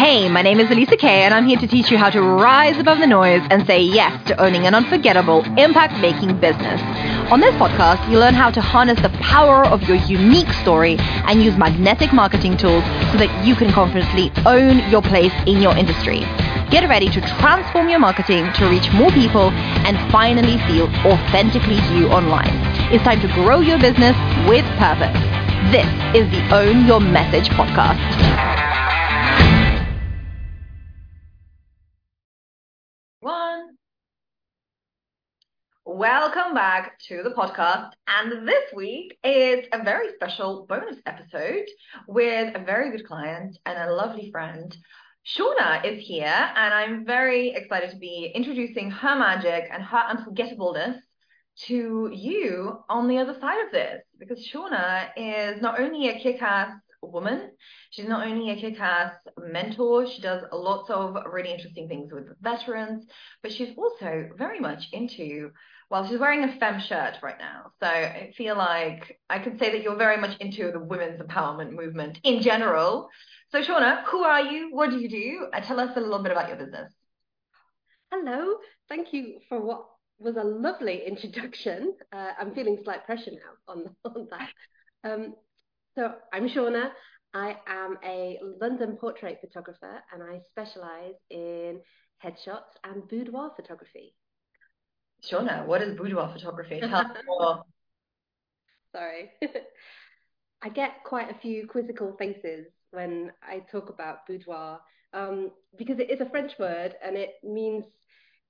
Hey, my name is Elisa Kay, and I'm here to teach you how to rise above the noise and say yes to owning an unforgettable, impact making business. On this podcast, you learn how to harness the power of your unique story and use magnetic marketing tools so that you can confidently own your place in your industry. Get ready to transform your marketing to reach more people and finally feel authentically you online. It's time to grow your business with purpose. This is the Own Your Message podcast. Welcome back to the podcast. And this week is a very special bonus episode with a very good client and a lovely friend. Siorna is here, and I'm very excited to be introducing her magic and her unforgettableness to you on the other side of this because Siorna is not only a kick ass woman, she's not only a kick ass mentor, she does lots of really interesting things with veterans, but she's also very much into. Well, she's wearing a femme shirt right now. So I feel like I could say that you're very much into the women's empowerment movement in general. So, Siorna, who are you? What do you do? Uh, tell us a little bit about your business. Hello. Thank you for what was a lovely introduction. Uh, I'm feeling slight pressure now on, on that. Um, so, I'm Siorna. I am a London portrait photographer and I specialize in headshots and boudoir photography. Siorna, what is boudoir photography? Tell. Sorry. I get quite a few quizzical faces when I talk about boudoir um, because it is a French word and it means,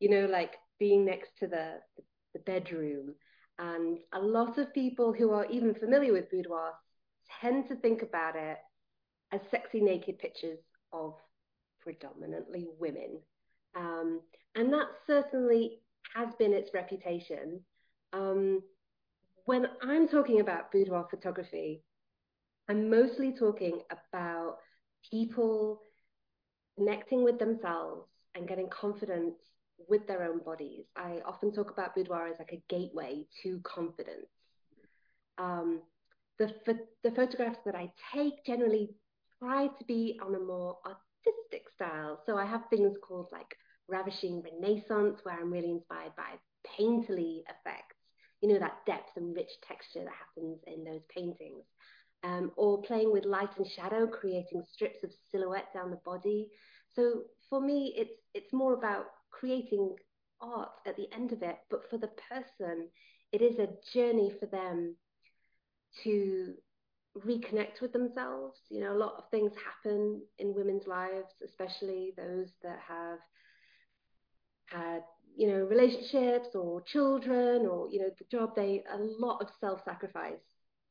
you know, like being next to the, the bedroom. And a lot of people who are even familiar with boudoir tend to think about it as sexy naked pictures of predominantly women. Um, and that certainly has been its reputation. Um, when I'm talking about boudoir photography, I'm mostly talking about people connecting with themselves and getting confidence with their own bodies. I often talk about boudoir as like a gateway to confidence. Um, the, the photographs that I take generally try to be on a more artistic style. So I have things called like ravishing renaissance, where I'm really inspired by painterly effects, you know, that depth and rich texture that happens in those paintings um, or playing with light and shadow, creating strips of silhouette down the body. So for me, it's it's more about creating art at the end of it, but for the person, it is a journey for them to reconnect with themselves. You know, a lot of things happen in women's lives, especially those that have had you know relationships or children or you know the job they a lot of self-sacrifice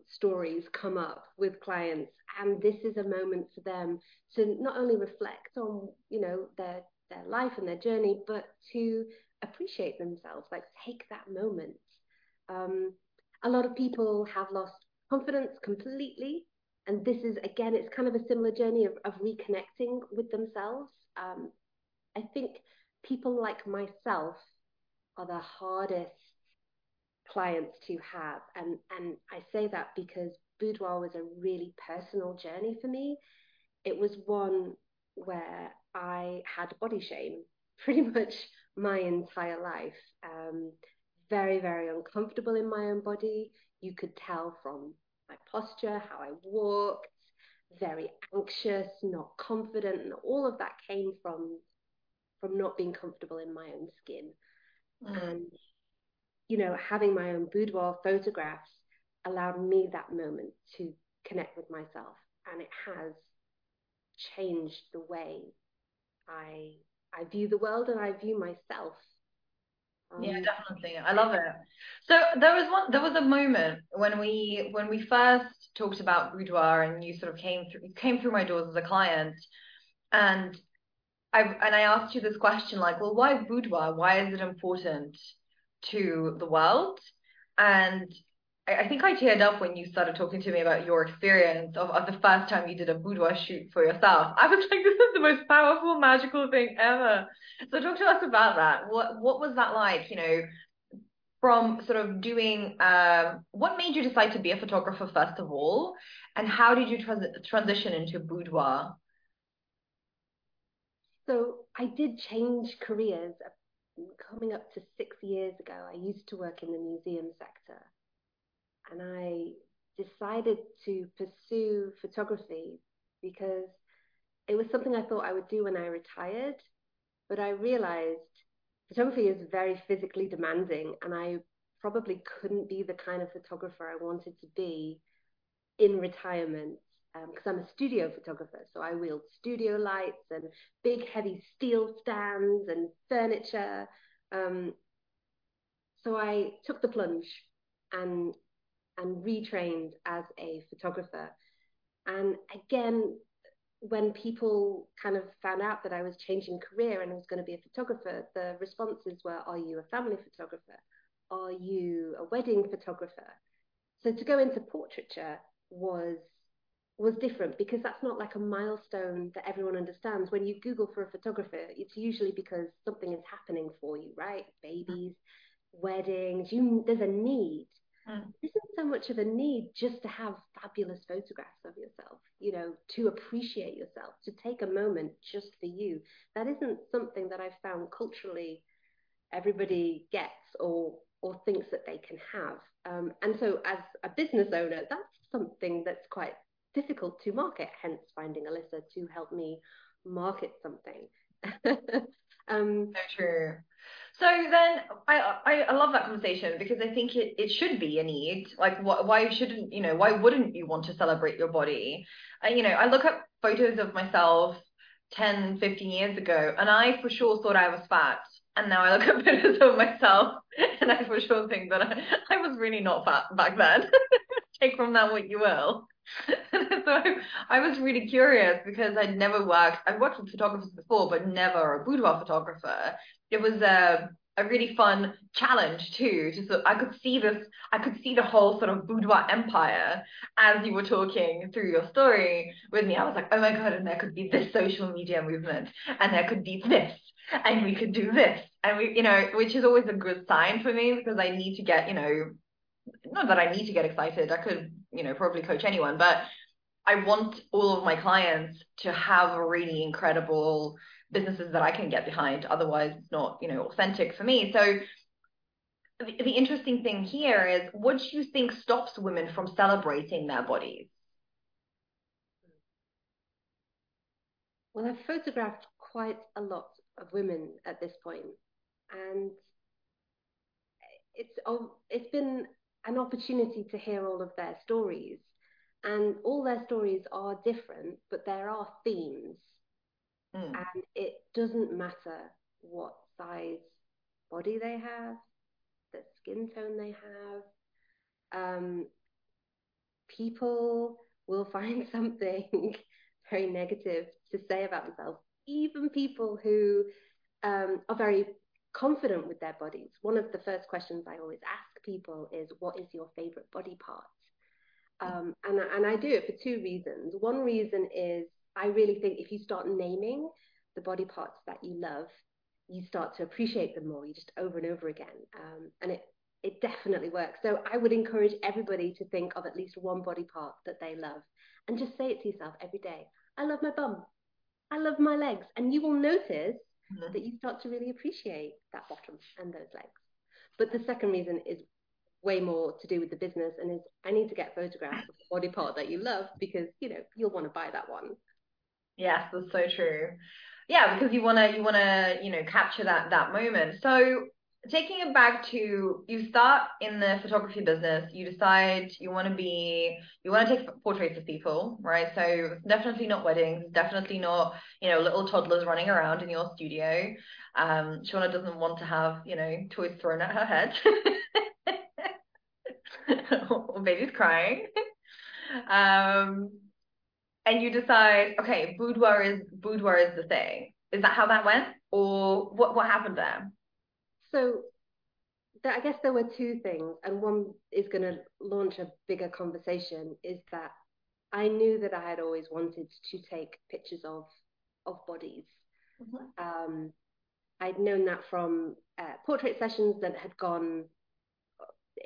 stories come up with clients. And this is a moment for them to not only reflect on you know their their life and their journey but to appreciate themselves like take that moment. Um, a lot of people have lost confidence completely. And this is again it's kind of a similar journey of, of reconnecting with themselves. Um, i think people like myself are the hardest clients to have. And, and I say that because boudoir was a really personal journey for me. It was one where I had body shame pretty much my entire life. Um, very, very uncomfortable in my own body. You could tell from my posture, how I walked, very anxious, not confident, and all of that came from from not being comfortable in my own skin. Mm. And you know, having my own boudoir photographs allowed me that moment to connect with myself. And it has changed the way I I view the world and I view myself. Um, yeah, definitely. I love it. So there was one there was a moment when we when we first talked about boudoir and you sort of came through came through my doors as a client and I and I asked you this question like, well, why boudoir? Why is it important to the world. And I, I think I teared up when you started talking to me about your experience of, of the first time you did a boudoir shoot for yourself. I was like, this is the most powerful, magical thing ever. So talk to us about that. What what was that like? You know, from sort of doing um, what made you decide to be a photographer first of all, and how did you trans- transition into boudoir? So I did change careers uh, coming up to six years ago. I used to work in the museum sector and I decided to pursue photography because it was something I thought I would do when I retired. But I realized photography is very physically demanding and I probably couldn't be the kind of photographer I wanted to be in retirement because um, I'm a studio photographer. So I wield studio lights and big heavy steel stands and furniture. Um, so I took the plunge and and retrained as a photographer. And again, when people kind of found out that I was changing career and was going to be a photographer, the responses were, Are you a family photographer? Are you a wedding photographer? So to go into portraiture was was different because that's not like a milestone that everyone understands. When you Google for a photographer, it's usually because something is happening for you, right? Babies, weddings, you there's a need. Mm. isn't so much of a need just to have fabulous photographs of yourself, you know, to appreciate yourself, to take a moment just for you. That isn't something that I've found culturally everybody gets or or thinks that they can have. Um, and so as a business owner, that's something that's quite difficult to market, hence finding Alyssa to help me market something. um, so true. So then I, I, I love that conversation because I think it, it should be a need. Like wh- why shouldn't you know why wouldn't you want to celebrate your body? And you know I look at photos of myself 10, 15 years ago and I for sure thought I was fat. And now I look at photos of myself and I for sure think that I, I was really not fat back then. Take from that what you will. so I was really curious because I'd never worked, I've worked with photographers before, but never a boudoir photographer. It was a, a really fun challenge too. Just so I could see this, I could see the whole sort of boudoir empire as you were talking through your story with me. I was like, oh my God, and there could be this social media movement, and there could be this, and we could do this. And we, you know, which is always a good sign for me because I need to get, you know, not that I need to get excited. I could, you know, probably coach anyone, but I want all of my clients to have really incredible businesses that I can get behind. Otherwise, it's not, you know, authentic for me. So the, the interesting thing here is what do you think stops women from celebrating their bodies? Well, I've photographed quite a lot of women at this point, and it's it's been an opportunity to hear all of their stories. And all their stories are different, but there are themes. Mm. And it doesn't matter what size body they have, the skin tone they have. Um, people will find something very negative to say about themselves, even people who um, are very confident with their bodies. One of the first questions I always ask people is, What is your favorite body part? Um, and, and I do it for two reasons. One reason is I really think if you start naming the body parts that you love, you start to appreciate them more. You just over and over again. Um, and it, it definitely works. So I would encourage everybody to think of at least one body part that they love and just say it to yourself every day. I love my bum. I love my legs. And you will notice mm-hmm. that you start to really appreciate that bottom and those legs. But the second reason is way more to do with the business and is I need to get photographs of the body part that you love because you know you'll want to buy that one. Yes, that's so true. Yeah, because you wanna you wanna you know capture that that moment. So taking it back to you start in the photography business you decide you want to be you want to take portraits of people right so definitely not weddings definitely not you know little toddlers running around in your studio um Siorna doesn't want to have you know toys thrown at her head or baby's crying um and you decide okay boudoir is boudoir is the thing is that how that went or what what happened there so I guess there were two things, and one is going to launch a bigger conversation. Is that I knew that I had always wanted to take pictures of of bodies. Mm-hmm. Um, I'd known that from uh, portrait sessions that had gone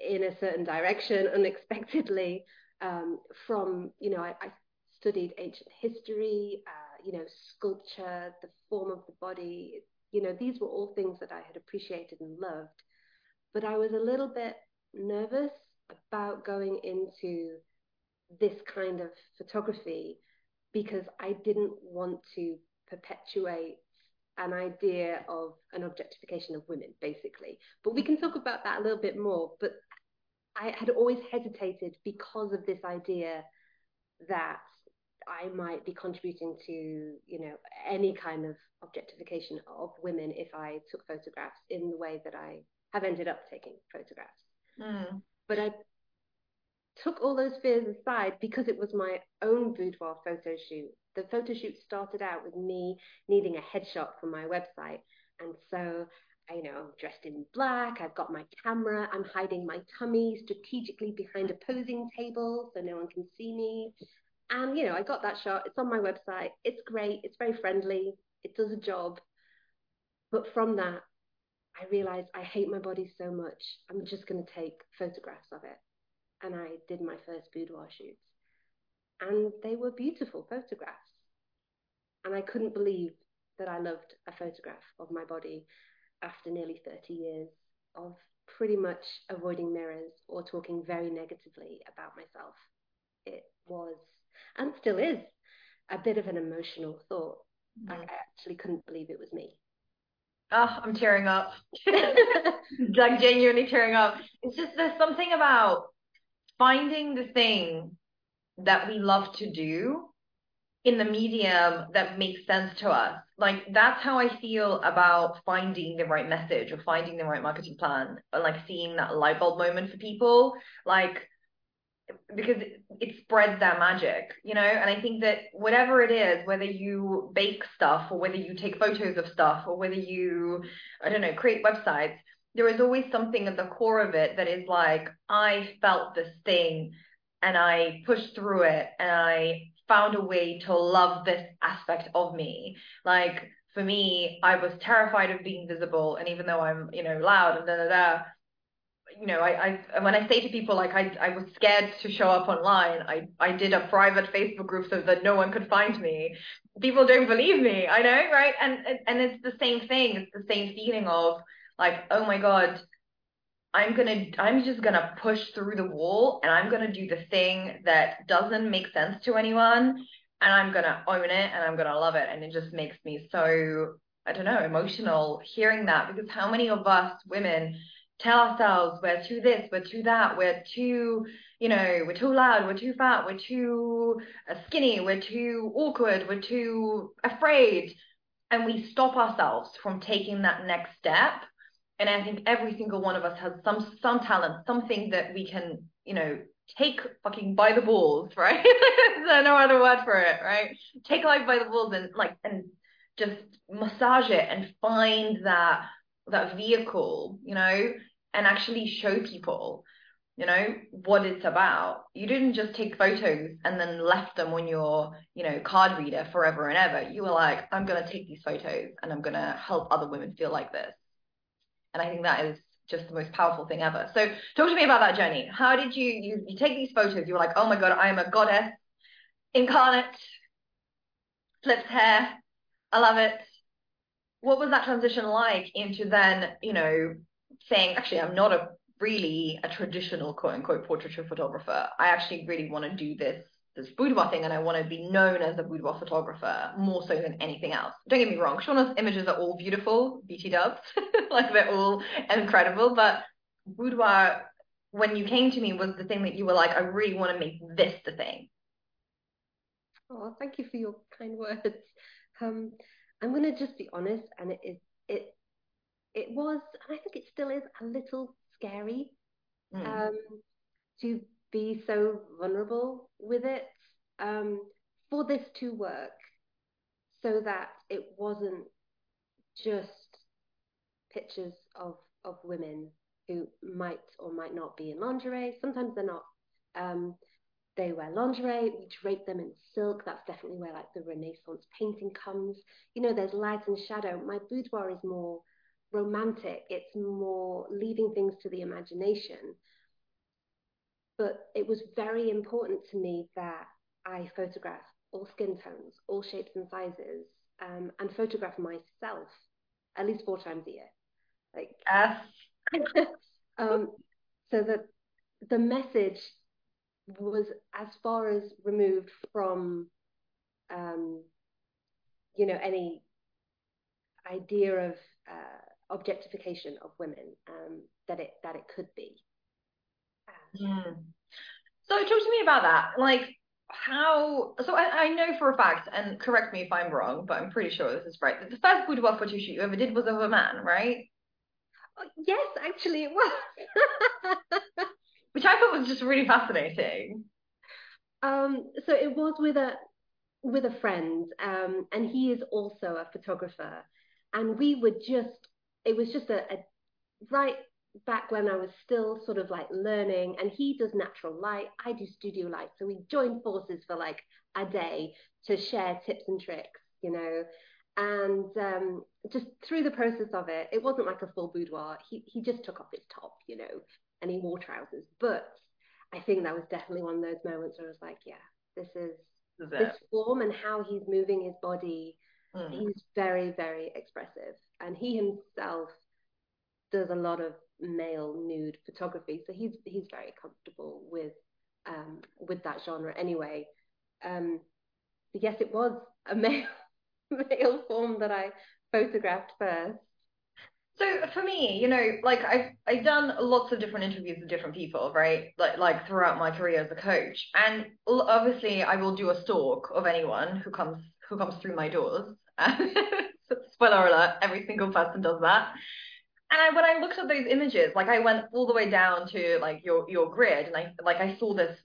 in a certain direction unexpectedly. Um, from you know, I, I studied ancient history, uh, you know, sculpture, the form of the body. You know, these were all things that I had appreciated and loved. But I was a little bit nervous about going into this kind of photography because I didn't want to perpetuate an idea of an objectification of women, basically. But we can talk about that a little bit more. But I had always hesitated because of this idea that I might be contributing to, you know, any kind of objectification of women if I took photographs in the way that I have ended up taking photographs. Mm. But I took all those fears aside because it was my own boudoir photo shoot. The photo shoot started out with me needing a headshot for my website. And so, I, know, I'm dressed in black, I've got my camera, I'm hiding my tummy strategically behind a posing table so no one can see me. And, you know, I got that shot, it's on my website, it's great, it's very friendly, it does a job. But from that, I realized I hate my body so much, I'm just going to take photographs of it and I did my first boudoir shoots. And they were beautiful photographs. And I couldn't believe that I loved a photograph of my body after nearly 30 years of pretty much avoiding mirrors or talking very negatively about myself. It was, and still is, a bit of an emotional thought. Mm. I actually couldn't believe it was me. Oh, I'm tearing up. like genuinely tearing up. It's just there's something about finding the thing that we love to do in the medium that makes sense to us. Like that's how I feel about finding the right message or finding the right marketing plan and like seeing that light bulb moment for people. Like because it spreads that magic, you know? And I think that whatever it is, whether you bake stuff or whether you take photos of stuff or whether you, I don't know, create websites, there is always something at the core of it that is like, I felt this thing and I pushed through it and I found a way to love this aspect of me. Like for me, I was terrified of being visible. And even though I'm, you know, loud and da da da, you know, I, I when I say to people like I, I was scared to show up online, I, I did a private Facebook group so that no one could find me. People don't believe me, I know, right? And and it's the same thing. It's the same feeling of like, oh my God, I'm gonna I'm just gonna push through the wall and I'm gonna do the thing that doesn't make sense to anyone and I'm gonna own it and I'm gonna love it. And it just makes me so I don't know, emotional hearing that because how many of us women tell ourselves we're too this, we're too that, we're too, you know, we're too loud, we're too fat, we're too uh, skinny, we're too awkward, we're too afraid. And we stop ourselves from taking that next step and I think every single one of us has some some talent, something that we can, you know, take fucking by the balls, right? There's no other word for it, right? Take life by the balls and like and just massage it and find that that vehicle, you know, and actually show people, you know, what it's about. You didn't just take photos and then left them on your, you know, card reader forever and ever. You were like, I'm gonna take these photos and I'm gonna help other women feel like this. And I think that is just the most powerful thing ever. So talk to me about that journey. How did you you, you take these photos? You were like, oh my god, I am a goddess incarnate, flipped hair. I love it. What was that transition like into then, you know, saying, actually, I'm not a really a traditional quote unquote portraiture photographer. I actually really want to do this this boudoir thing and I want to be known as a boudoir photographer more so than anything else. Don't get me wrong, Siorna's images are all beautiful, BT dubs, like they're all incredible, but boudoir, when you came to me, was the thing that you were like, I really want to make this the thing. Oh, thank you for your kind words. Um, I'm going to just be honest, and it is it it was, and I think it still is a little scary mm. um, to be so vulnerable with it um, for this to work so that it wasn't just pictures of, of women who might or might not be in lingerie. Sometimes they're not. Um, they wear lingerie, we drape them in silk. That's definitely where like the Renaissance painting comes. You know, there's light and shadow. My boudoir is more romantic. It's more leaving things to the imagination but it was very important to me that I photograph all skin tones, all shapes and sizes, um, and photograph myself at least four times a year. Like, yes. um, so that the message was as far as removed from, um, you know, any idea of uh, objectification of women um, that it that it could be. Mm. So talk to me about that. Like how so I, I know for a fact, and correct me if I'm wrong, but I'm pretty sure this is right. That the first boudoir photo shoot you ever did was of a man, right? Oh, yes, actually it was. Which I thought was just really fascinating. Um, so it was with a with a friend, um, and he is also a photographer, and we were just it was just a, a right back when I was still sort of like learning, and he does natural light, I do studio light. So we joined forces for like a day to share tips and tricks, you know. And um, just through the process of it, it wasn't like a full boudoir. He he just took off his top, you know, and he wore trousers. But I think that was definitely one of those moments where I was like, yeah, this is this, this form and how he's moving his body. Mm. He's very very expressive, and he himself does a lot of male nude photography, so he's he's very comfortable with um, with that genre anyway. Um, yes, it was a male male form that I photographed first. So for me, you know, like I've I've done lots of different interviews with different people, right? Like like throughout my career as a coach, and obviously I will do a stalk of anyone who comes who comes through my doors. Spoiler alert: every single person does that and I, when I looked at those images, like I went all the way down to like your your grid, and I like I saw this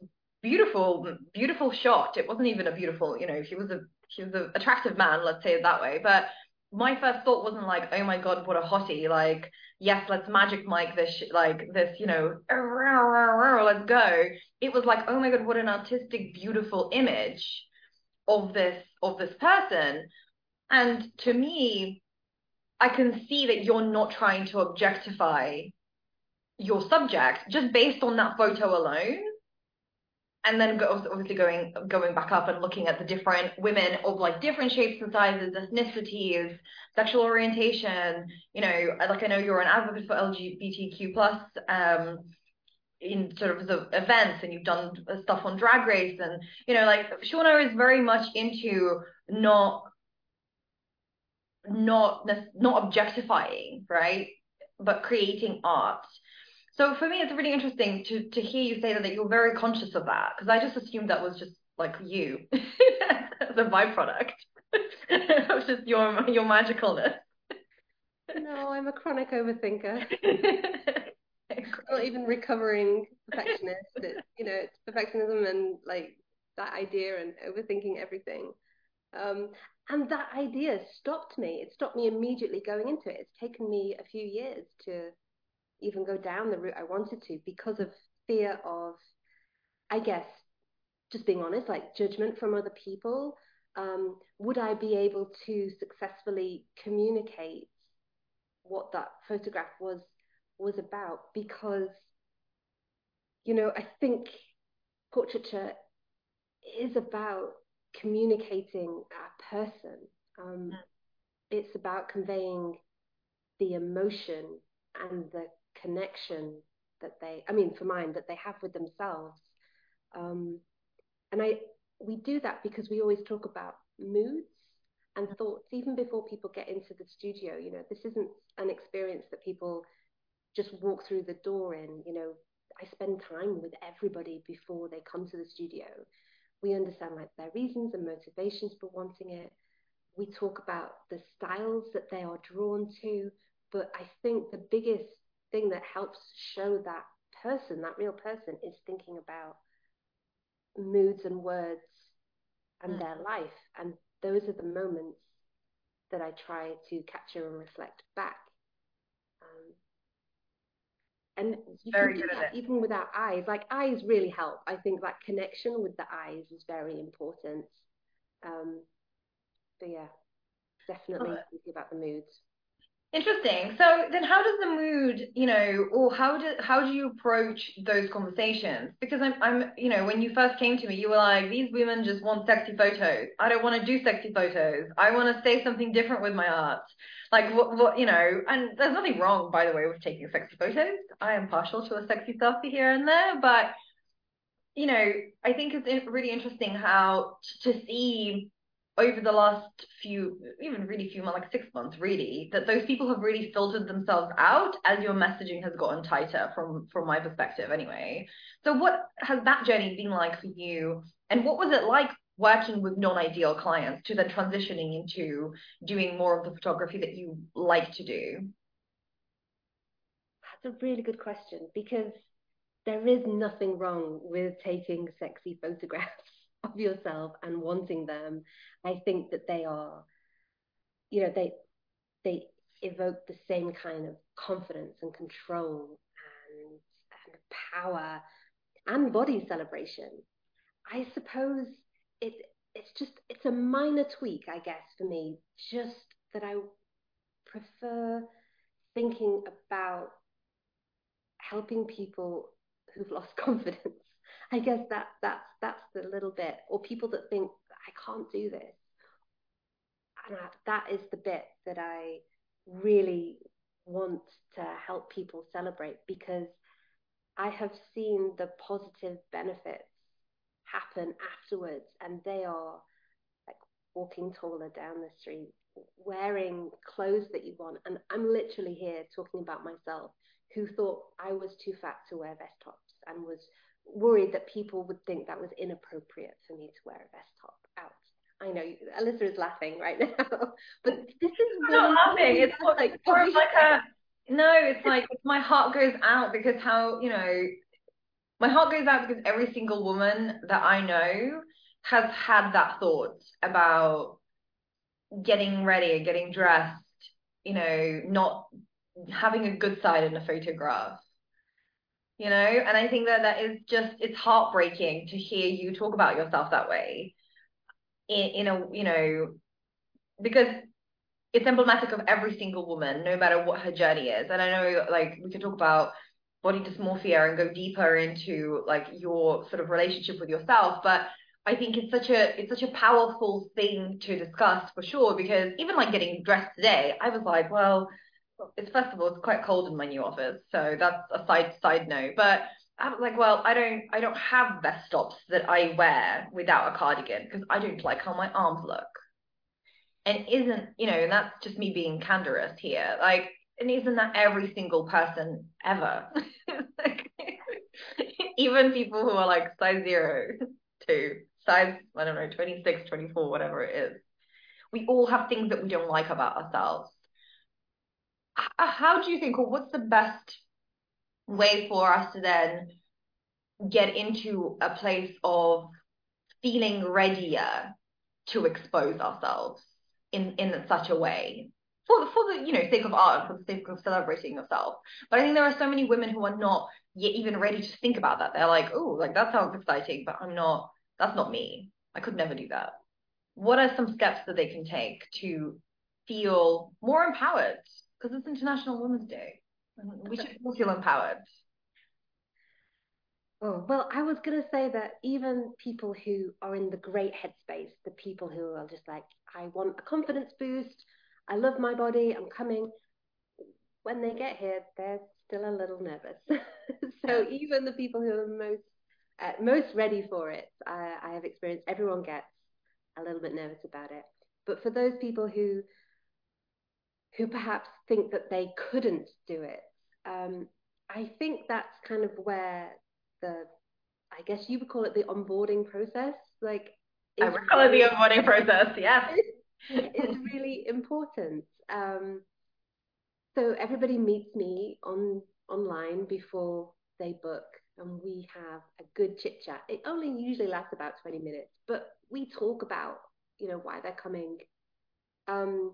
beautiful beautiful shot. It wasn't even a beautiful, you know, he was a he was an attractive man, let's say it that way. But my first thought wasn't like, oh my god, what a hottie! Like, yes, let's Magic Mike this, like this, you know, let's go. It was like, oh my god, what an artistic, beautiful image of this of this person. And to me, I can see that you're not trying to objectify your subject just based on that photo alone. And then obviously going going back up and looking at the different women of like different shapes and sizes, ethnicities, sexual orientation. You know, like I know you're an advocate for LGBTQ plus um, in sort of the events, and you've done stuff on Drag Race, and you know, like Siorna is very much into not not not objectifying, right? But creating art. So for me, it's really interesting to to hear you say that, that you're very conscious of that because I just assumed that was just like you as a byproduct. was just your your magicalness. No, I'm a chronic overthinker. not even recovering perfectionist. It's you know, it's perfectionism and like that idea and overthinking everything. Um, and that idea stopped me. It stopped me immediately going into it. It's taken me a few years to even go down the route I wanted to because of fear of, I guess, just being honest, like judgment from other people. Um, would I be able to successfully communicate what that photograph was was about? Because, you know, I think portraiture is about communicating a person. Um, mm. It's about conveying the emotion and the connection that they, I mean, for mine, that they have with themselves. Um, and I, we do that because we always talk about moods and thoughts, even before people get into the studio. You know, this isn't an experience that people just walk through the door in. You know, I spend time with everybody before they come to the studio we understand like their reasons and motivations for wanting it. We talk about the styles that they are drawn to. But I think the biggest thing that helps show that person, that real person, is thinking about moods and words and mm. their life. And those are the moments that I try to capture and reflect back and you very can do that even without eyes. Like eyes really help. I think that connection with the eyes is very important. Um, but yeah, definitely thinking about the moods. Interesting. So then how does the mood, you know, or how do how do you approach those conversations? Because I'm I'm, you know, when you first came to me, you were like, these women just want sexy photos. I don't want to do sexy photos. I want to say something different with my art. Like what what, you know, and there's nothing wrong, by the way, with taking sexy photos. I am partial to a sexy selfie here and there, but you know, I think it's really interesting how to see over the last few, even really few months, like six months, really, that those people have really filtered themselves out as your messaging has gotten tighter from from my perspective, anyway. So, what has that journey been like for you, and what was it like working with non-ideal clients to then transitioning into doing more of the photography that you like to do? That's a really good question because there is nothing wrong with taking sexy photographs of yourself and wanting them, I think that they are, you know, they they evoke the same kind of confidence and control and, and power and body celebration. I suppose it it's just it's a minor tweak, I guess, for me, just that I prefer thinking about helping people who've lost confidence I guess that that's that's the little bit, or people that think I can't do this, and I, that is the bit that I really want to help people celebrate because I have seen the positive benefits happen afterwards, and they are like walking taller down the street, wearing clothes that you want, and I'm literally here talking about myself who thought I was too fat to wear vest tops and was worried that people would think that was inappropriate for me to wear a vest top out. I know Alyssa is laughing right now, but this is I'm not laughing. It's more like more of like a no. It's like my heart goes out because how you know my heart goes out because every single woman that I know has had that thought about getting ready and getting dressed. You know, not having a good side in a photograph you know? And i think that that is just it's heartbreaking to hear you talk about yourself that way in, in a you know because it's emblematic of every single woman no matter what her journey is. And i know like we can talk about body dysmorphia and go deeper into like your sort of relationship with yourself but i think it's such a it's such a powerful thing to discuss for sure because even like getting dressed today i was like well it's first of all it's quite cold in my new office, so that's a side side note. But I was like, well, I don't I don't have vest tops that I wear without a cardigan because I don't like how my arms look. And isn't you know, that's just me being candorous here. Like, and isn't that every single person ever? like, even people who are like size zero to size I don't know 26, 24, whatever it is. We all have things that we don't like about ourselves Uh, how do you think, or what's the best way for us to then get into a place of feeling readier to expose ourselves in in such a way? For for the you know sake of art for the sake of celebrating yourself. But i think there are so many women who are not yet even ready to think about that. They're like oh like that sounds exciting but i'm not that's not me. I could never do that. What are some steps that they can take to feel more empowered because it's International Women's Day. We should all feel empowered. Oh, well, I was going to say that even people who are in the great headspace, the people who are just like, I want a confidence boost, I love my body, I'm coming, when they get here, they're still a little nervous. so even the people who are most uh, most ready for it, I, I have experienced everyone gets a little bit nervous about it. But for those people who who perhaps think that they couldn't do it. Um, I think that's kind of where the, I guess you would call it the onboarding process. Like, I would call it the onboarding process. Yeah, it's really important. Um, so everybody meets me on online before they book, and we have a good chit chat. It only usually lasts about twenty minutes, but we talk about you know why they're coming. Um,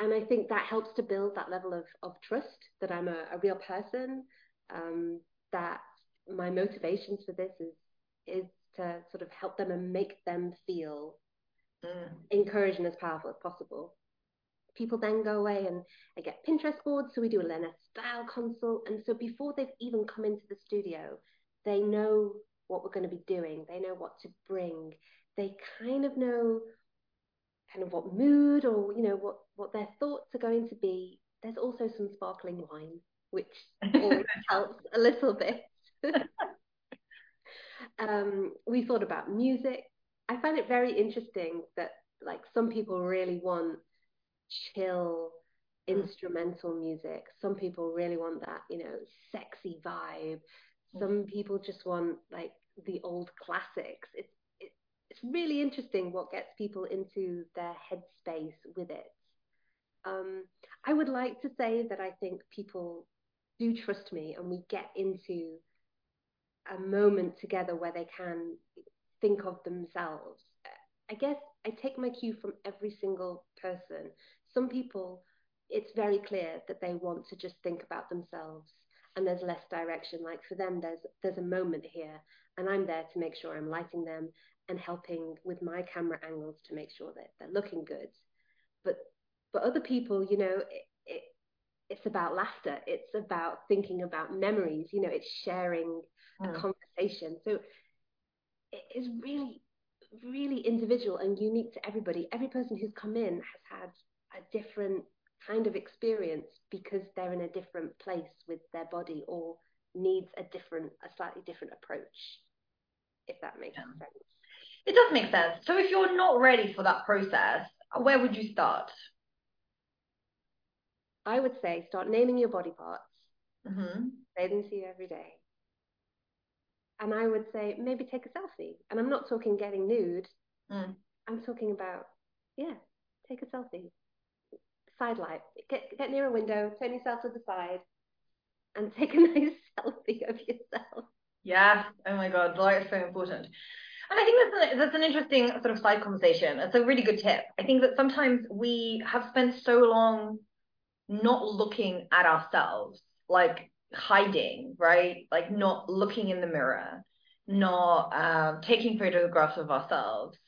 and I think that helps to build that level of, of trust that I'm a, a real person, um, that my motivations for this is is to sort of help them and make them feel mm. encouraged and as powerful as possible. people then go away and I get Pinterest boards. So we do a Lena style consult. And so before they've even come into the studio, they know what we're going to be doing. They know what to bring. They kind of know kind of what mood or, you know, what, what their thoughts are going to be. There's also some sparkling wine, which always helps a little bit. um, we thought about music. I find it very interesting that like some people really want chill instrumental music. Some people really want that, you know, sexy vibe. Mm. Some people just want like the old classics. It's it, it's really interesting what gets people into their headspace with it. Um, I would like to say that I think people do trust me and we get into a moment together where they can think of themselves. I guess I take my cue from every single person. Some people, it's very clear that they want to just think about themselves and there's less direction. Like for them, there's there's a moment here, and I'm there to make sure I'm lighting them and helping with my camera angles to make sure that they're looking good. But but other people, you know, it, it it's about laughter. It's about thinking about memories. You know, it's sharing mm. a conversation. So it is really really individual and unique to everybody. Every person who's come in has had a different kind of experience because they're in a different place with their body or needs a different, a slightly different approach, if that makes yeah. sense. It does make sense. So if you're not ready for that process, where would you start? I would say start naming your body parts. Mm-hmm. Say them to you every day. And I would say maybe take a selfie. And I'm not talking getting nude. Mm. I'm talking about, yeah, take a selfie. Side light. Get, get near a window, turn yourself to the side, and take a nice selfie of yourself. Yes. Oh my God. Light is so important. And I think that's, a, that's an interesting sort of side conversation. It's a really good tip. I think that sometimes we have spent so long not looking at ourselves, like hiding, right? Like not looking in the mirror, not um, taking photographs of ourselves.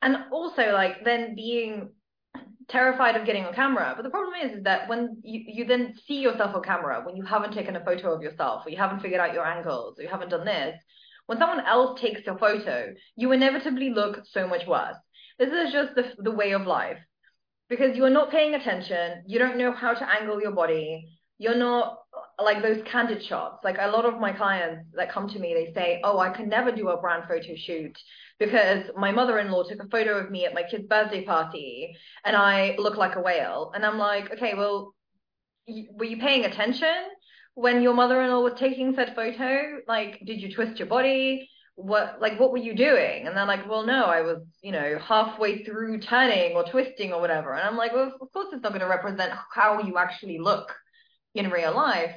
And also like then being terrified of getting on camera. But the problem is, is that when you, you then see yourself on camera, when you haven't taken a photo of yourself, or you haven't figured out your angles, or you haven't done this, when someone else takes your photo, you inevitably look so much worse. This is just the, the way of life because you're not paying attention. You don't know how to angle your body. You're not like those candid shots. Like a lot of my clients that come to me, they say, "Oh, I can never do a brand photo shoot because my mother-in-law took a photo of me at my kid's birthday party and I look like a whale." And I'm like, "Okay, well, were you paying attention when your mother-in-law was taking said photo? Like, did you twist your body? What like what were you doing?" And they're like, "Well, no, I was, you know, halfway through turning or twisting or whatever." And I'm like, "Well, of course it's not going to represent how you actually look." in real life.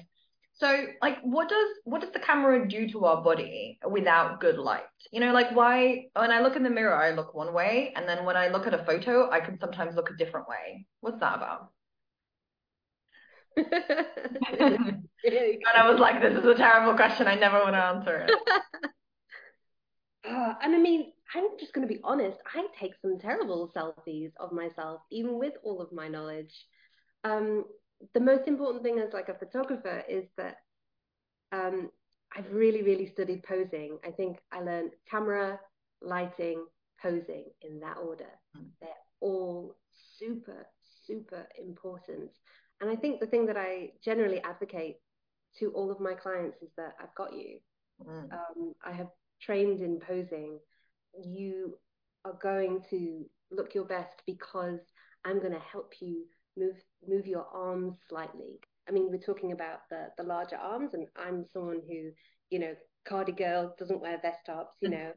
So like what does what does the camera do to our body without good light? You know, like why when I look in the mirror I look one way and then when I look at a photo I can sometimes look a different way. What's that about? and I was like, this is a terrible question. I never want to answer it. Uh, and I mean, I'm just going to be honest. I take some terrible selfies of myself, even with all of my knowledge. Um, the most important thing as like a photographer is that um, I've really, really studied posing. I think I learned camera, lighting, posing in that order. Mm. They're all super, super important. And I think the thing that I generally advocate to all of my clients is that I've got you. Mm. Um, I have trained in posing. You are going to look your best because I'm going to help you move move your arms slightly. I mean, we're talking about the the larger arms, and I'm someone who, you know, cardi girl doesn't wear vest tops. You know,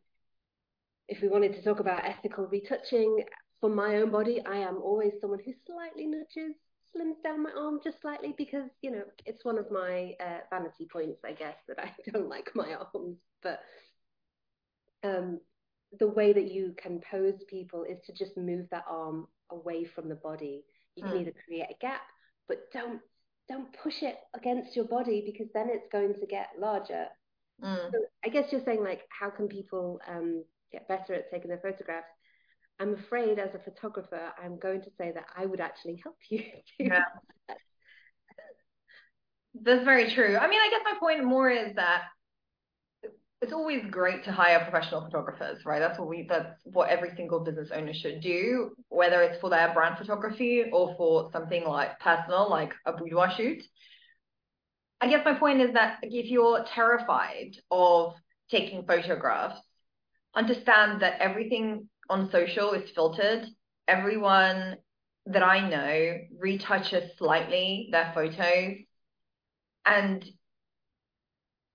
if we wanted to talk about ethical retouching for my own body, I am always someone who slightly nudges, slims down my arm just slightly because you know it's one of my uh, vanity points, I guess, that I don't like my arms, but. Um, the way that you can pose people is to just move that arm away from the body you can mm. either create a gap, but don't don't push it against your body because then it's going to get larger. Mm. So I guess you're saying like, how can people um, get better at taking their photographs? I'm afraid as a photographer, I'm going to say that I would actually help you. yeah. That's very true. I mean, I guess my point more is that it's always great to hire professional photographers, right? That's what we that's what every single business owner should do, whether it's for their brand photography or for something like personal, like a boudoir shoot. I guess my point is that if you're terrified of taking photographs, understand that everything on social is filtered. Everyone that I know retouches slightly their photos and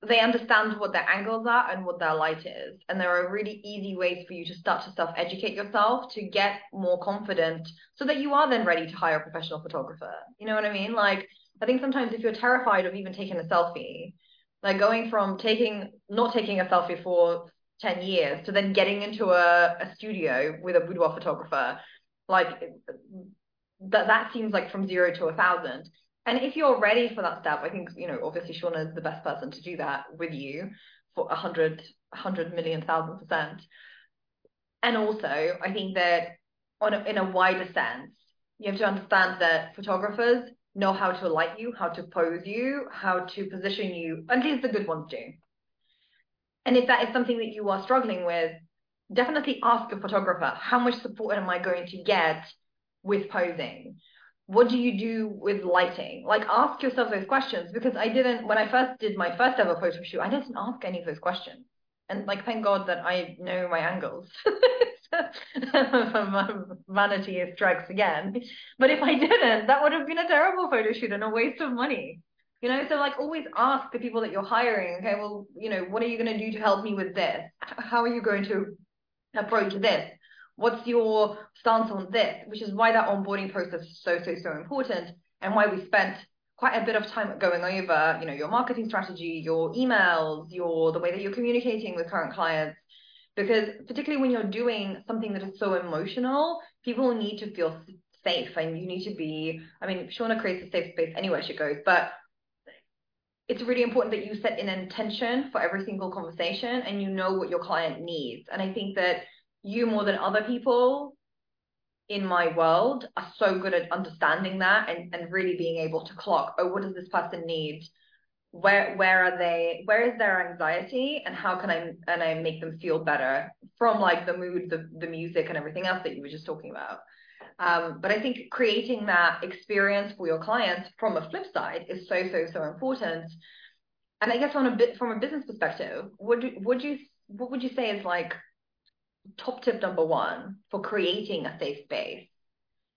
they understand what their angles are and what their light is. And there are really easy ways for you to start to self educate yourself to get more confident so that you are then ready to hire a professional photographer. You know what I mean? Like, I think sometimes if you're terrified of even taking a selfie, like going from taking, not taking a selfie for 10 years to then getting into a, a studio with a boudoir photographer, like that, that seems like from zero to a thousand and if you're ready for that step, I think, you know, obviously Siorna is the best person to do that with you for a hundred, hundred million thousand percent. And also, I think that on a, in a wider sense, you have to understand that photographers know how to light you, how to pose you, how to position you, at least the good ones do. And if that is something that you are struggling with, definitely ask a photographer, how much support am I going to get with posing? What do you do with lighting? Like ask yourself those questions because I didn't when I first did my first ever photo shoot, I didn't ask any of those questions. And like thank God that I know my angles. Vanity strikes again. But if I didn't, that would have been a terrible photo shoot and a waste of money. You know, so like always ask the people that you're hiring, okay, well, you know, what are you going to do to help me with this? How are you going to approach this? What's your stance on this? Which is why that onboarding process is so, so, so important and why we spent quite a bit of time going over, you know, your marketing strategy, your emails, your the way that you're communicating with current clients. Because particularly when you're doing something that is so emotional, people need to feel safe and you need to be, I mean, Siorna creates a safe space anywhere she goes, but it's really important that you set an intention for every single conversation and you know what your client needs. And I think that you more than other people in my world are so good at understanding that and, and really being able to clock oh what does this person need? Where where are they where is their anxiety and how can i and i make them feel better from like the mood the, the music and everything else that you were just talking about. Um, but i think creating that experience for your clients from a flip side is so so so important. And i guess on a bit from a business perspective would would you what would you say is like top tip number one for creating a safe space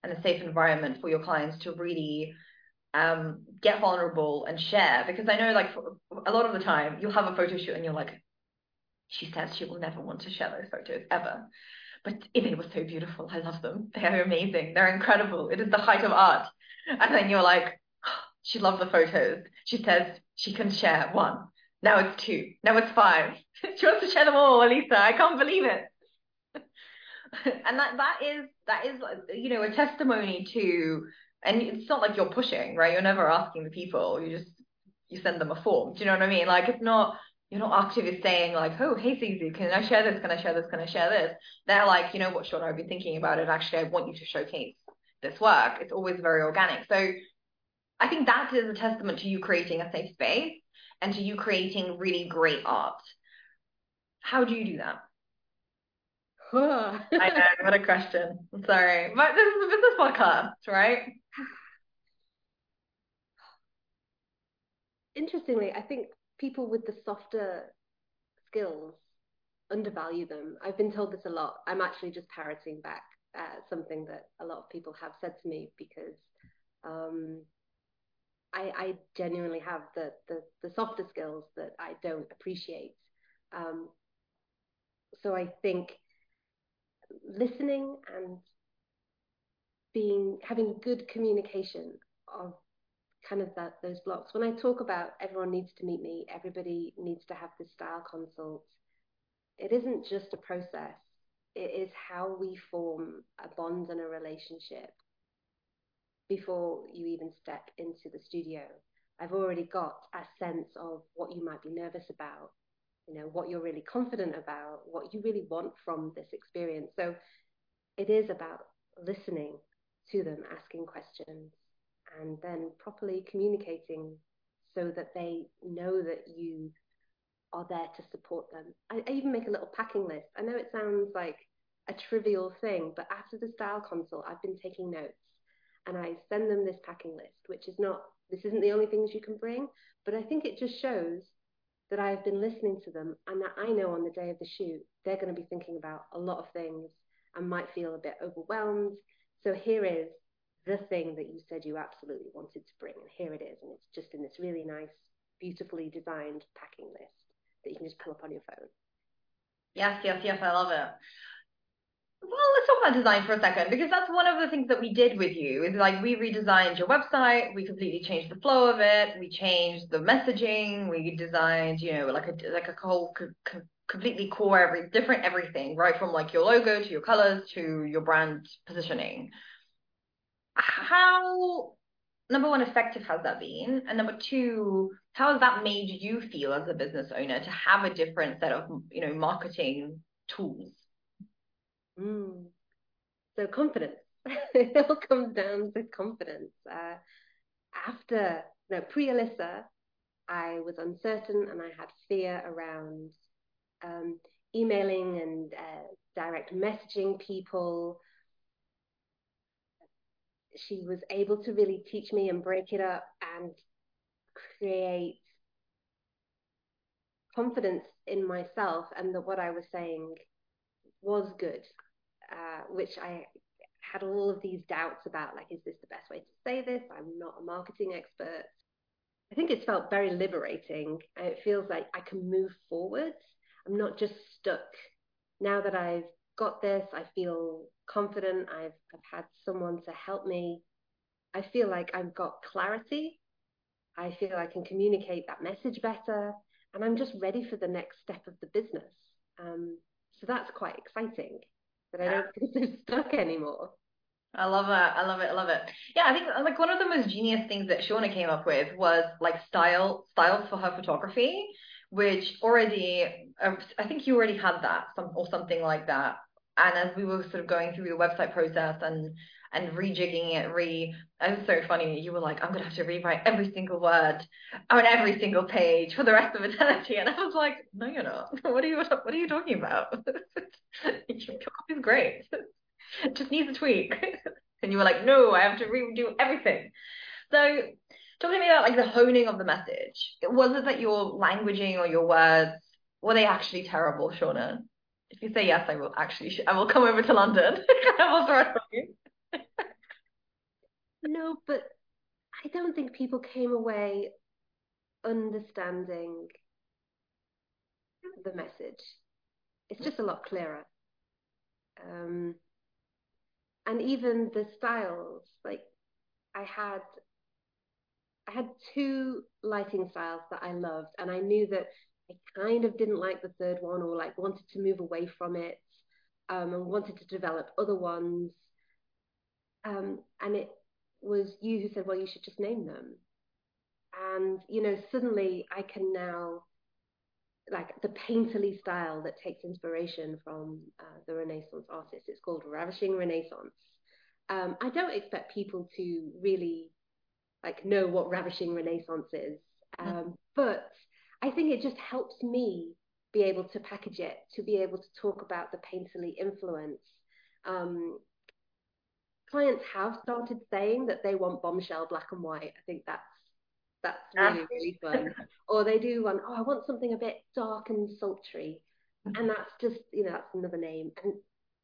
and a safe environment for your clients to really um, get vulnerable and share. Because I know, like, a lot of the time, you'll have a photo shoot and you're like, she says she will never want to share those photos ever. But it was so beautiful, I love them. They're amazing. They're incredible. It is the height of art. And then you're like, she loves the photos. She says she can share one. Now it's two. Now it's five. she wants to share them all, Alisa. I can't believe it. and that that is that is you know a testimony to and it's not like you're pushing right? You're never asking the people. You just you send them a form. Do you know what i mean? Like it's not you're not actively saying like oh hey Susie can I share this? Can I share this? Can I share this? They're like you know what Siorna I've been thinking about it. Actually I want you to showcase this work. It's always very organic. So I think that is a testament to you creating a safe space and to you creating really great art. How do you do that I know, what a question. I'm sorry. But this is a business podcast, right? Interestingly, I think people with the softer skills undervalue them. I've been told this a lot. I'm actually just parroting back uh, something that a lot of people have said to me because um, I, I, genuinely have the, the, the, softer skills that I don't appreciate. Um, so I think listening and being having good communication of kind of that those blocks. When I talk about everyone needs to meet me, everybody needs to have this style consult. It isn't just a process. It is how we form a bond and a relationship before you even step into the studio. I've already got a sense of what you might be nervous about, you know what you're really confident about what you really want from this experience so it is about listening to them, asking questions, and then properly communicating so that they know that you are there to support them. I, I even make a little packing list. I know it sounds like a trivial thing, but after the style consult, I've been taking notes and I send them this packing list, which is not, this isn't the only things you can bring, but I think it just shows that I've been listening to them and that I know on the day of the shoot, they're going to be thinking about a lot of things and might feel a bit overwhelmed. So here is the thing that you said you absolutely wanted to bring, and here it is. And it's just in this really nice, beautifully designed packing list that you can just pull up on your phone. Yes, yes, yes, I love it. Well, let's talk about design for a second because that's one of the things that we did with you. Is like we redesigned your website, we completely changed the flow of it, we changed the messaging, we designed, you know, like a like a whole co- co- completely core every different everything, right from like your logo to your colors to your brand positioning. How number one effective has that been, and number two, how has that made you feel as a business owner to have a different set of you know marketing tools? Mm. So confidence. it all comes down to confidence. Uh, after no pre Alisa, I was uncertain and I had fear around um, emailing and uh, direct messaging people. She was able to really teach me and break it up and create confidence in myself and that what I was saying was good uh, which I had all of these doubts about like, is this the best way to say this? I'm not a marketing expert. I think it's felt very liberating. It feels like I can move forward. I'm not just stuck. Now that I've got this, I feel confident. I've, I've had someone to help me. I feel like I've got clarity. I feel I can communicate that message better. And I'm just ready for the next step of the business. Um, so that's quite exciting that I don't feel so stuck anymore. I love it. I love it. I love it. Yeah, I think like one of the most genius things that Siorna came up with was like style styles for her photography, which already um, I think you already had that some or something like that. And as we were sort of going through the website process and and rejigging it, re it was so funny. You were like, I'm gonna have to rewrite every single word on every single page for the rest of eternity. And I was like, No, you're not. What are you what are you talking about? Your copy's great. It just needs a tweak. and you were like, No, I have to redo everything. So talk to me about like the honing of the message. Was it that your languaging or your words were they actually terrible, Siorna? If you say yes, I will actually. I will come over to London. I will throw it you no, but I don't think people came away understanding the message. It's just a lot clearer. Um, and even the styles, like I had, I had two lighting styles that I loved, and I knew that I kind of didn't like the third one, or like wanted to move away from it, um, and wanted to develop other ones. Um, and it was you who said, well, you should just name them. And, you know, suddenly I can now, like the painterly style that takes inspiration from uh, the Renaissance artists, it's called Ravishing Renaissance. Um, I don't expect people to really like know what Ravishing Renaissance is, um, mm. but I think it just helps me be able to package it, to be able to talk about the painterly influence, um, clients have started saying that they want bombshell black and white. I think that's that's really really fun. or they do want oh I want something a bit dark and sultry, and that's just you know that's another name, and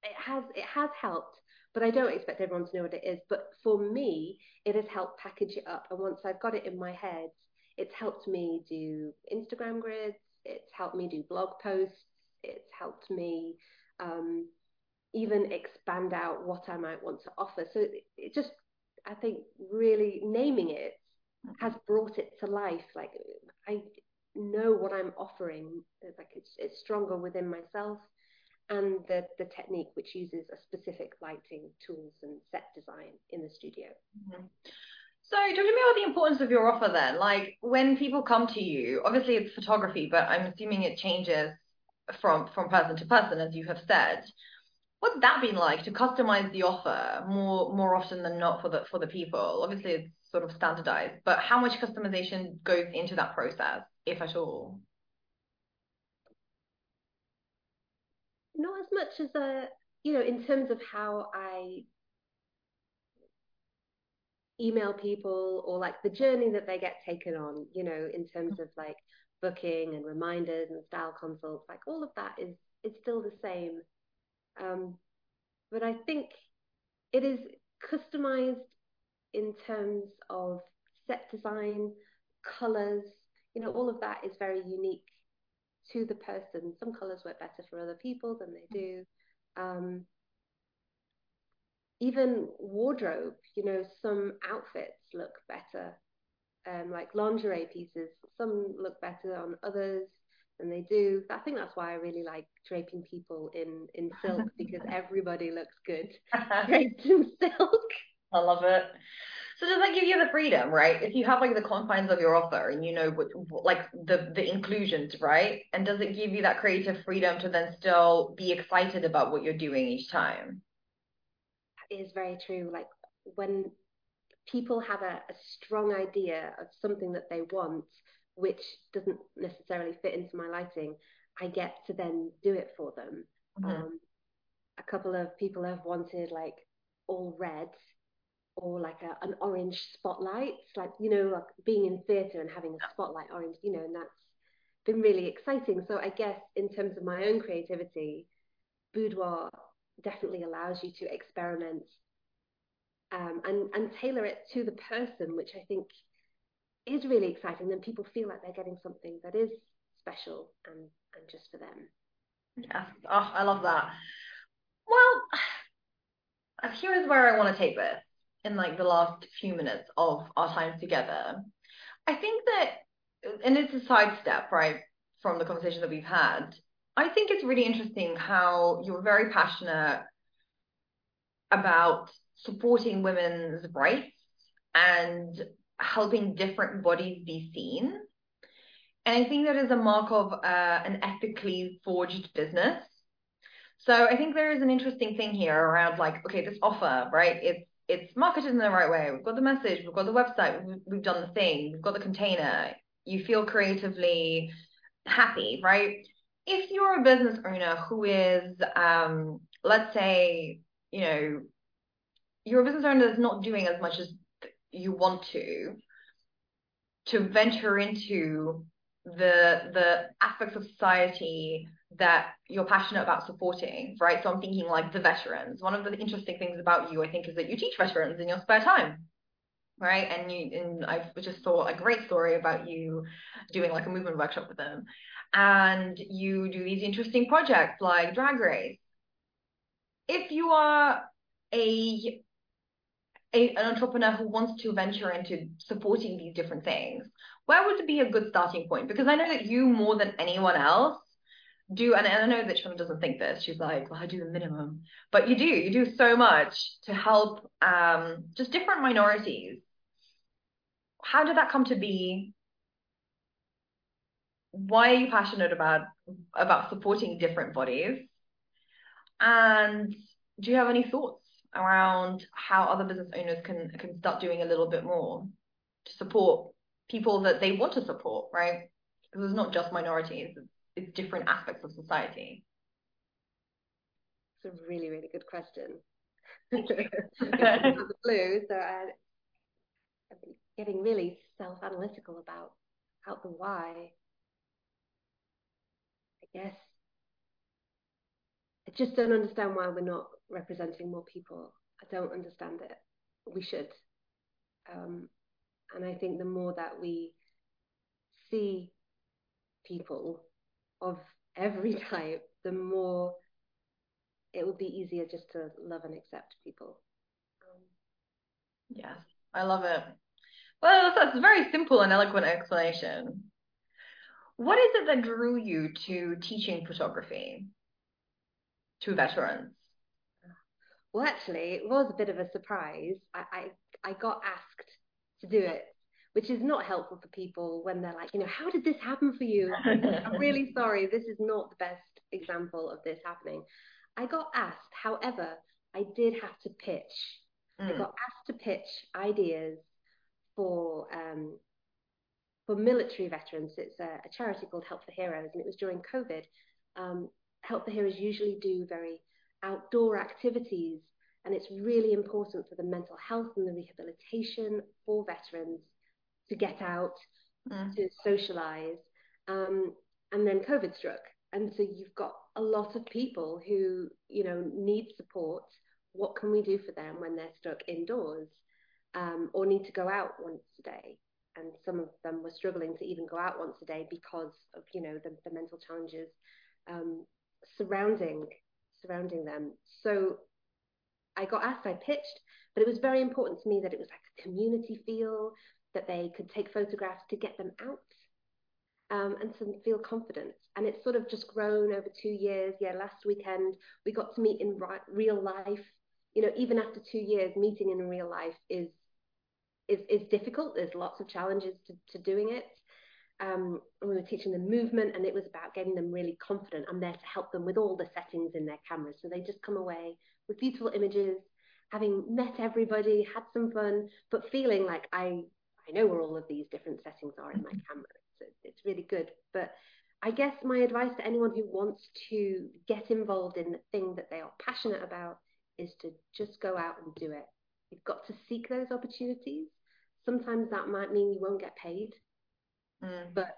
it has it has helped. But I don't expect everyone to know what it is. But for me, it has helped package it up. And once I've got it in my head, it's helped me do Instagram grids. It's helped me do blog posts. It's helped me um, even expand out what I might want to offer. So it, it just, I think, really naming it has brought it to life. Like I know what I'm offering. Like it's it's stronger within myself, and the the technique which uses a specific lighting tools and set design in the studio. Mm-hmm. So talk to me about the importance of your offer then. Like when people come to you, obviously it's photography, but I'm assuming it changes from from person to person, as you have said what's that been like to customize the offer more more often than not for the for the people? Obviously, it's sort of standardized, but how much customization goes into that process, if at all? Not as much as a, you know, in terms of how I email people or like the journey that they get taken on, you know, in terms of like booking and reminders and style consults, like all of that is is still the same. Um, but I think it is customized in terms of set design, colors, you know, all of that is very unique to the person. Some colors work better for other people than they do. Um, even wardrobe, you know, some outfits look better, um, like lingerie pieces. Some look better on others than they do. I think that's why I really like draping people in in silk because everybody looks good draped in silk. I love it. So does that give you the freedom, right? If you have like the confines of your offer and you know what, like the the inclusions, right? And does it give you that creative freedom to then still be excited about what you're doing each time? is very true. Like when people have a, a strong idea of something that they want, which doesn't necessarily fit into my lighting, I get to then do it for them. Mm-hmm. Um, a couple of people have wanted like all red or like a, an orange spotlight, like you know, like being in theatre and having a spotlight orange, you know, and that's been really exciting. So I guess in terms of my own creativity, boudoir definitely allows you to experiment um, and and tailor it to the person, which I think is really exciting. Then people feel like they're getting something that is special and and just for them. Yes, oh, I love that. Well, here's where I want to take this in like the last few minutes of our time together. I think that, and it's a sidestep, right, from the conversation that we've had. I think it's really interesting how you're very passionate about supporting women's rights and helping different bodies be seen. And I think that is a mark of uh, an ethically forged business. So I think there is an interesting thing here around like, okay, this offer, right? It's it's marketed in the right way. We've got the message, we've got the website, we've, we've done the thing, we've got the container. You feel creatively happy, right? if you're a business owner who is, um, let's say, you know, you're a business owner that's not doing as much as you want to, to venture into the the aspects of society that you're passionate about supporting, right? So I'm thinking like the veterans. One of the interesting things about you, I think, is that you teach veterans in your spare time, right? And you and I just saw a great story about you doing like a movement workshop with them and you do these interesting projects like drag race if you are a, a an entrepreneur who wants to venture into supporting these different things where would be a good starting point? Because i know that you more than anyone else do and, i know that Siorna doesn't think this. She's like well i do the minimum. But you do. You do so much to help um, just different minorities. How did that come to be? Why are you passionate about about supporting different bodies? And do you have any thoughts around how other business owners can can start doing a little bit more to support people that they want to support right? Because it's not just minorities it's, it's different aspects of society. It's a really really good question. The blue so I, i've getting really self-analytical about about the why. I guess I just don't understand why we're not representing more people. I don't understand it. We should. Um, and I think the more that we see people of every type, the more it will be easier just to love and accept people. Um, yes, I love it. Well, that's a very simple and eloquent explanation. What is it that drew you to teaching photography to veterans? Well, actually, it was a bit of a surprise. I, I, I got asked to do it, which is not helpful for people when they're like, you know, how did this happen for you? I'm really sorry. This is not the best example of this happening. I got asked. However, I did have to pitch. Mm. I got asked to pitch ideas for um, for military veterans. It's a, a, charity called Help for Heroes, and it was during COVID. Um, Help for Heroes usually do very outdoor activities, and it's really important for the mental health and the rehabilitation for veterans to get out, mm. to socialize. Um, and then COVID struck, and so you've got a lot of people who you know need support. What can we do for them when they're stuck indoors, um, or need to go out once a day? and some of them were struggling to even go out once a day because of you know the, the mental challenges um, surrounding surrounding them. So I got asked, I pitched, but it was very important to me that it was like a community feel, that they could take photographs to get them out um, and to feel confident. And it's sort of just grown over two years. Yeah, last weekend we got to meet in real life. You know, even after two years, meeting in real life is is, is difficult. There's lots of challenges to, to doing it. Um, we were teaching them movement, and it was about getting them really confident. I'm there to help them with all the settings in their cameras. So they just come away with beautiful images, having met everybody, had some fun, but feeling like I I know where all of these different settings are in my camera. So it's really good. But I guess my advice to anyone who wants to get involved in the thing that they are passionate about is to just go out and do it. You've got to seek those opportunities. Sometimes that might mean you won't get paid, mm. but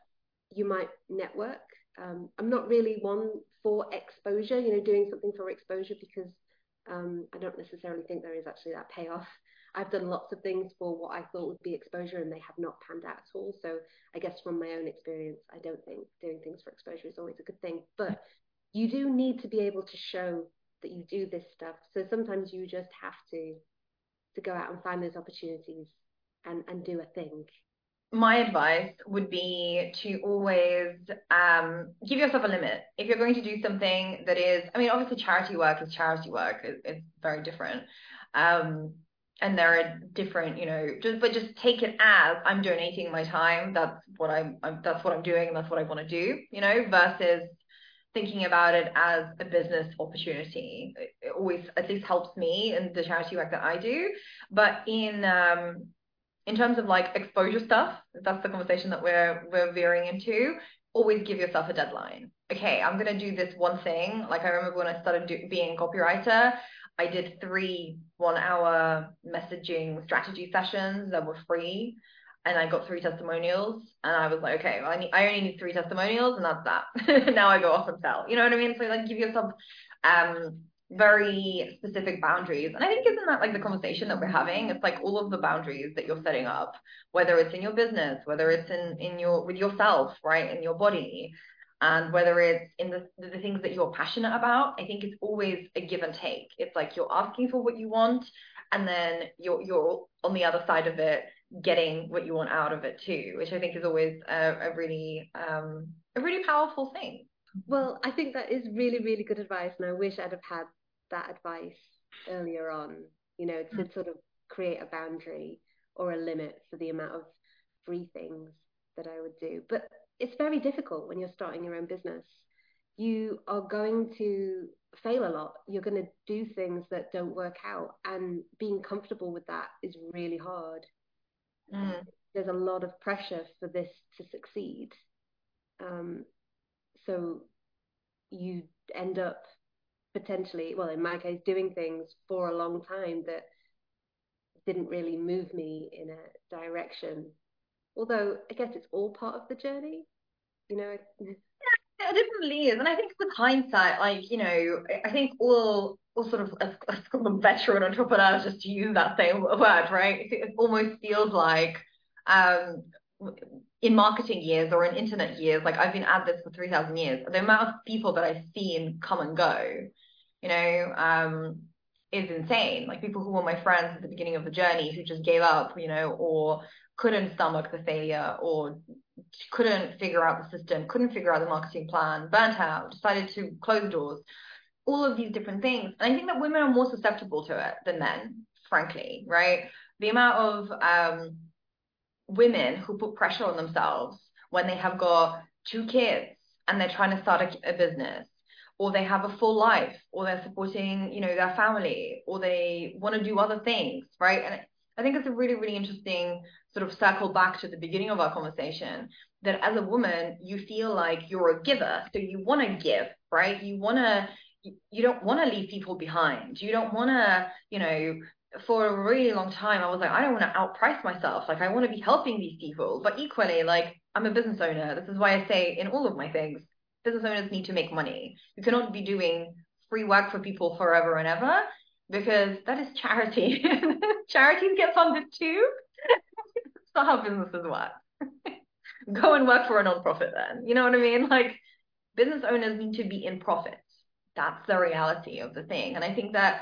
you might network. Um, I'm not really one for exposure, you know, doing something for exposure because um, I don't necessarily think there is actually that payoff. I've done lots of things for what I thought would be exposure and they have not panned out at all. So I guess from my own experience, I don't think doing things for exposure is always a good thing. But you do need to be able to show that you do this stuff. So sometimes you just have to to go out and find those opportunities and, and do a thing? My advice would be to always um, give yourself a limit. If you're going to do something that is, I mean, obviously charity work is charity work. It, it's very different. Um, and there are different, you know, just but just take it as I'm donating my time. That's what I'm, I'm that's what I'm doing, and that's what I want to do. You know, versus thinking about it as a business opportunity. It always at least helps me in the charity work that I do. But in um, in terms of like exposure stuff, that's the conversation that we're we're veering into. Always give yourself a deadline. Okay, I'm gonna do this one thing. Like I remember when I started do, being a copywriter, I did three one-hour messaging strategy sessions that were free and I got three testimonials and I was like, okay, well, I, need, I only need three testimonials and that's that. now I go off and sell. You know what I mean? So like give yourself um very specific boundaries. And I think isn't that like the conversation that we're having? It's like all of the boundaries that you're setting up, whether it's in your business, whether it's in in your with yourself, right, in your body, and whether it's in the the things that you're passionate about. I think it's always a give and take. It's like you're asking for what you want, and then you're you're on the other side of it getting what you want out of it too, which I think is always a, a really um, a really powerful thing. Well, I think that is really, really good advice, and I wish I'd have had that advice earlier on. You know, to mm. sort of create a boundary or a limit for the amount of free things that I would do. But it's very difficult when you're starting your own business. You are going to fail a lot. You're going to do things that don't work out, and being comfortable with that is really hard. Mm. There's a lot of pressure for this to succeed. Um, so you end up potentially, well, in my case, doing things for a long time that didn't really move me in a direction. Although I guess it's all part of the journey, you know. Yeah, it definitely is, and I think with hindsight, like you know, I think all or sort of let's call them veteran entrepreneurs just to use that same word, right? It almost feels like um, in marketing years or in internet years, like I've been at this for 3,000 years, the amount of people that I've seen come and go, you know, um, is insane. Like people who were my friends at the beginning of the journey who just gave up, you know, or couldn't stomach the failure or couldn't figure out the system, couldn't figure out the marketing plan, burnt out, decided to close the doors all of these different things. And I think that women are more susceptible to it than men, frankly, right? The amount of um, women who put pressure on themselves when they have got two kids and they're trying to start a, a business, or they have a full life or they're supporting you know their family or they want to do other things right? And i think it's a really really interesting sort of circle back to the beginning of our conversation that as a woman you feel like you're a giver. So you want to give right? You want to you don't want to leave people behind. You don't want to you know for a really long time i was like i don't want to outprice myself. Like i want to be helping these people. But equally like i'm a business owner. This is why i say in all of my things business owners need to make money. You cannot be doing free work for people forever and ever because that is charity. Charities get funded too it's not how businesses work. Go and work for a non-profit then. You know what i mean? Like business owners need to be in profit. That's the reality of the thing. And i think that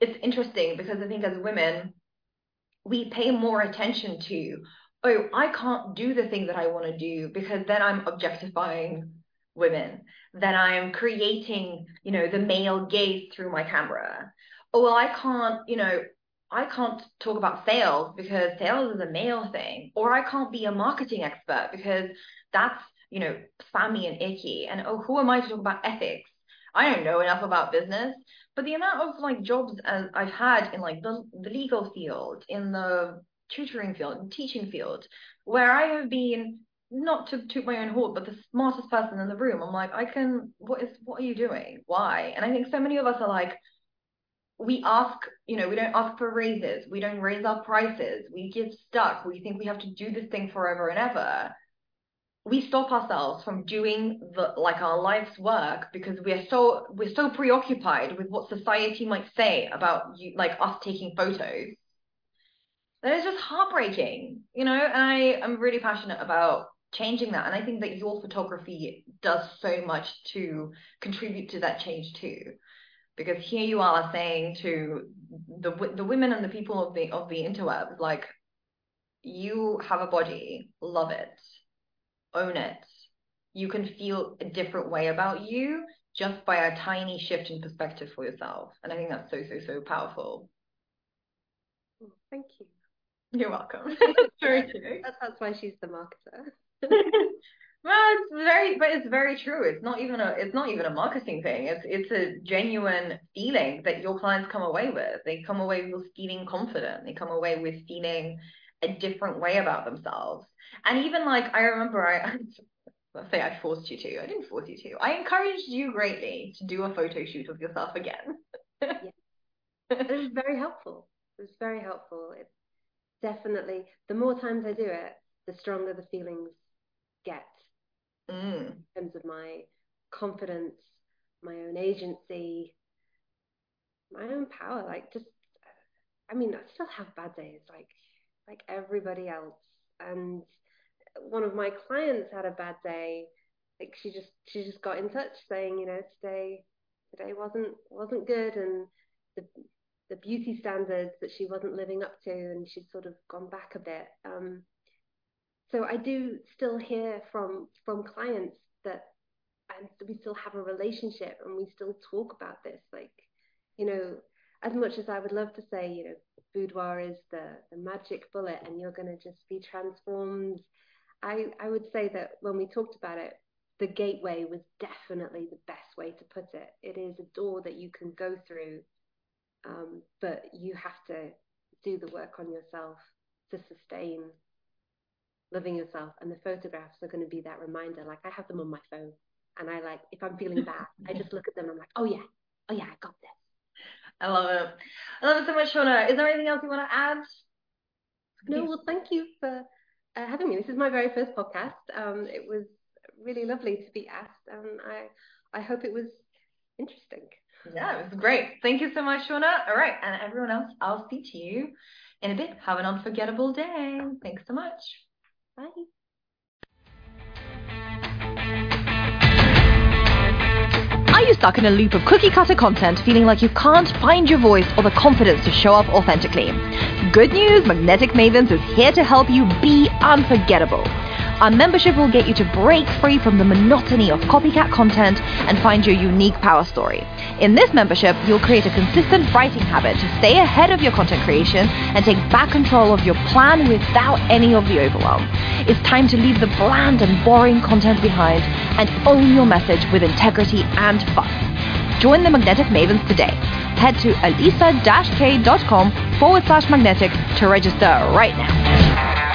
it's interesting because I think as women, we pay more attention to, oh, I can't do the thing that I want to do because then I'm objectifying women. Then I'm creating, you know, the male gaze through my camera. Oh, well, I can't, you know, I can't talk about sales because sales is a male thing. Or I can't be a marketing expert because that's, you know, spammy and icky. And oh, who am I to talk about ethics? I don't know enough about business. But the amount of like jobs as I've had in like the, the legal field, in the tutoring field, teaching field, where I have been not to toot my own horn, but the smartest person in the room. I'm like, I can. What is? What are you doing? Why? And I think so many of us are like, we ask, you know, we don't ask for raises, we don't raise our prices, we get stuck, we think we have to do this thing forever and ever we stop ourselves from doing the like our life's work because we're so we're so preoccupied with what society might say about you like us taking photos that is just heartbreaking you know and i am really passionate about changing that and i think that your photography does so much to contribute to that change too because here you are saying to the the women and the people of the of the interweb like you have a body love it own it. You can feel a different way about you just by a tiny shift in perspective for yourself. And I think that's so, so, so powerful. thank you. You're welcome. that's, that's why she's the marketer. well, it's very, but it's very true. It's not even a, it's not even a marketing thing. It's, it's a genuine feeling that your clients come away with. They come away with feeling confident. They come away with feeling a different way about themselves. And even like I remember I let's say I forced you to. I didn't force you to. I encouraged you greatly to do a photo shoot of yourself again. yeah. It was very helpful. It was very helpful. It's definitely the more times I do it, the stronger the feelings get. Mm. In terms of my confidence, my own agency, my own power. Like just I mean, I still have bad days. Like like everybody else. And one of my clients had a bad day. Like she just she just got in touch saying, you know, today today wasn't wasn't good and the the beauty standards that she wasn't living up to and she'd sort of gone back a bit. Um, so I do still hear from from clients that and we still have a relationship and we still talk about this like you know as much as I would love to say you know boudoir is the, the magic bullet and you're going to just be transformed. I, I would say that when we talked about it, the gateway was definitely the best way to put it. It is a door that you can go through, um, but you have to do the work on yourself to sustain loving yourself. And the photographs are going to be that reminder. Like I have them on my phone, and I like if I'm feeling bad, I just look at them. and I'm like, oh yeah, oh yeah, I got this. I love it. I love it so much, Siorna. Is there anything else you want to add? No, well, thank you for uh, having me. This is my very first podcast. Um, it was really lovely to be asked, and I I hope it was interesting. Yeah, it was great. Thank you so much, Siorna. All right, and everyone else, I'll speak to you in a bit. Have an unforgettable day. Thanks so much. Bye. Are you stuck in a loop of cookie cutter content, feeling like you can't find your voice or the confidence to show up authentically? Good news, Magnetic Mavens is here to help you be unforgettable. Our membership will get you to break free from the monotony of copycat content and find your unique power story. In this membership, you'll create a consistent writing habit to stay ahead of your content creation and take back control of your plan without any of the overwhelm. It's time to leave the bland and boring content behind and own your message with integrity and fun. Join the Magnetic Mavens today. Head to alisa-k.com forward slash magnetic to register right now.